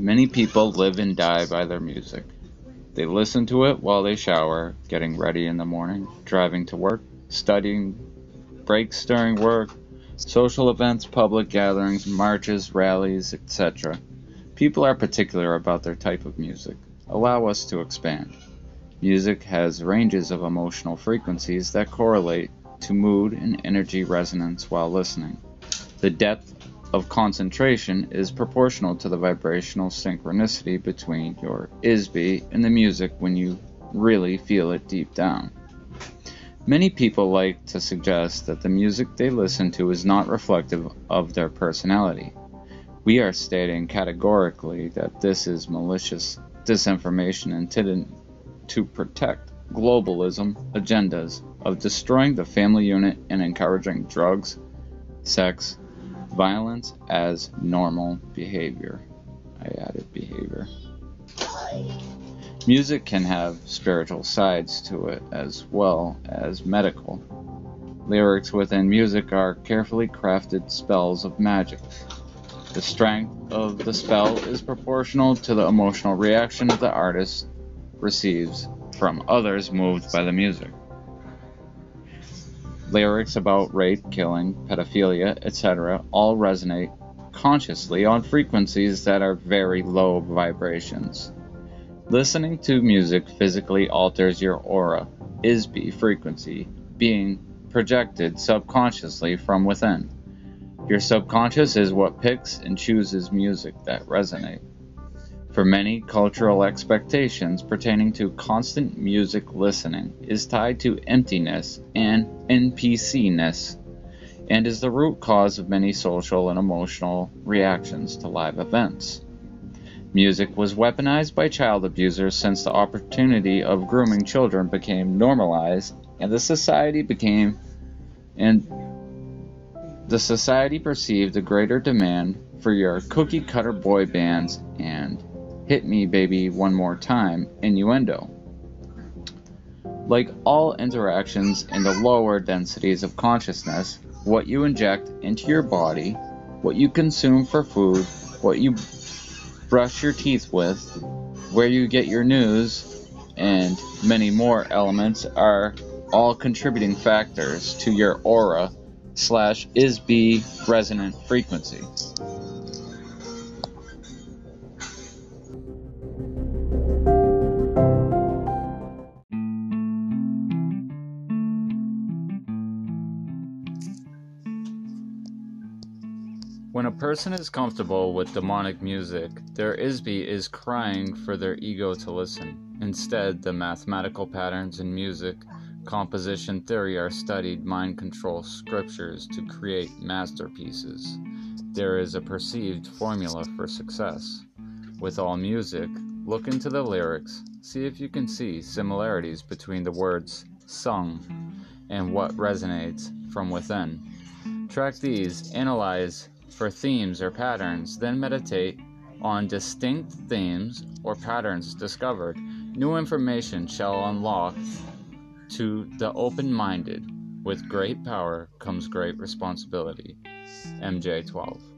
Many people live and die by their music. They listen to it while they shower, getting ready in the morning, driving to work, studying, breaks during work, social events, public gatherings, marches, rallies, etc. People are particular about their type of music. Allow us to expand. Music has ranges of emotional frequencies that correlate to mood and energy resonance while listening. The depth of concentration is proportional to the vibrational synchronicity between your ISB and the music when you really feel it deep down. Many people like to suggest that the music they listen to is not reflective of their personality. We are stating categorically that this is malicious disinformation intended to protect globalism agendas of destroying the family unit and encouraging drugs, sex, violence as normal behavior. I added behavior. Music can have spiritual sides to it as well as medical. Lyrics within music are carefully crafted spells of magic. The strength of the spell is proportional to the emotional reaction the artist receives from others moved by the music. Lyrics about rape, killing, pedophilia, etc. all resonate consciously on frequencies that are very low vibrations. Listening to music physically alters your aura, ISB frequency, being projected subconsciously from within. Your subconscious is what picks and chooses music that resonate. For many, cultural expectations pertaining to constant music listening is tied to emptiness and NPC-ness, and is the root cause of many social and emotional reactions to live events. Music was weaponized by child abusers since the opportunity of grooming children became normalized and the society became and the society perceived a greater demand for your cookie cutter boy bands and hit me baby one more time innuendo. Like all interactions in the lower densities of consciousness, what you inject into your body, what you consume for food, what you brush your teeth with, where you get your news, and many more elements are all contributing factors to your aura slash ISB resonant frequency. When a person is comfortable with demonic music, their ISB is crying for their ego to listen. Instead, the mathematical patterns in music composition theory are studied mind control scriptures to create masterpieces. There is a perceived formula for success. With all music, look into the lyrics, see if you can see similarities between the words sung and what resonates from within. Track these, analyze for themes or patterns, then meditate on distinct themes or patterns discovered. New information shall unlock to the open minded. With great power comes great responsibility. MJ 12.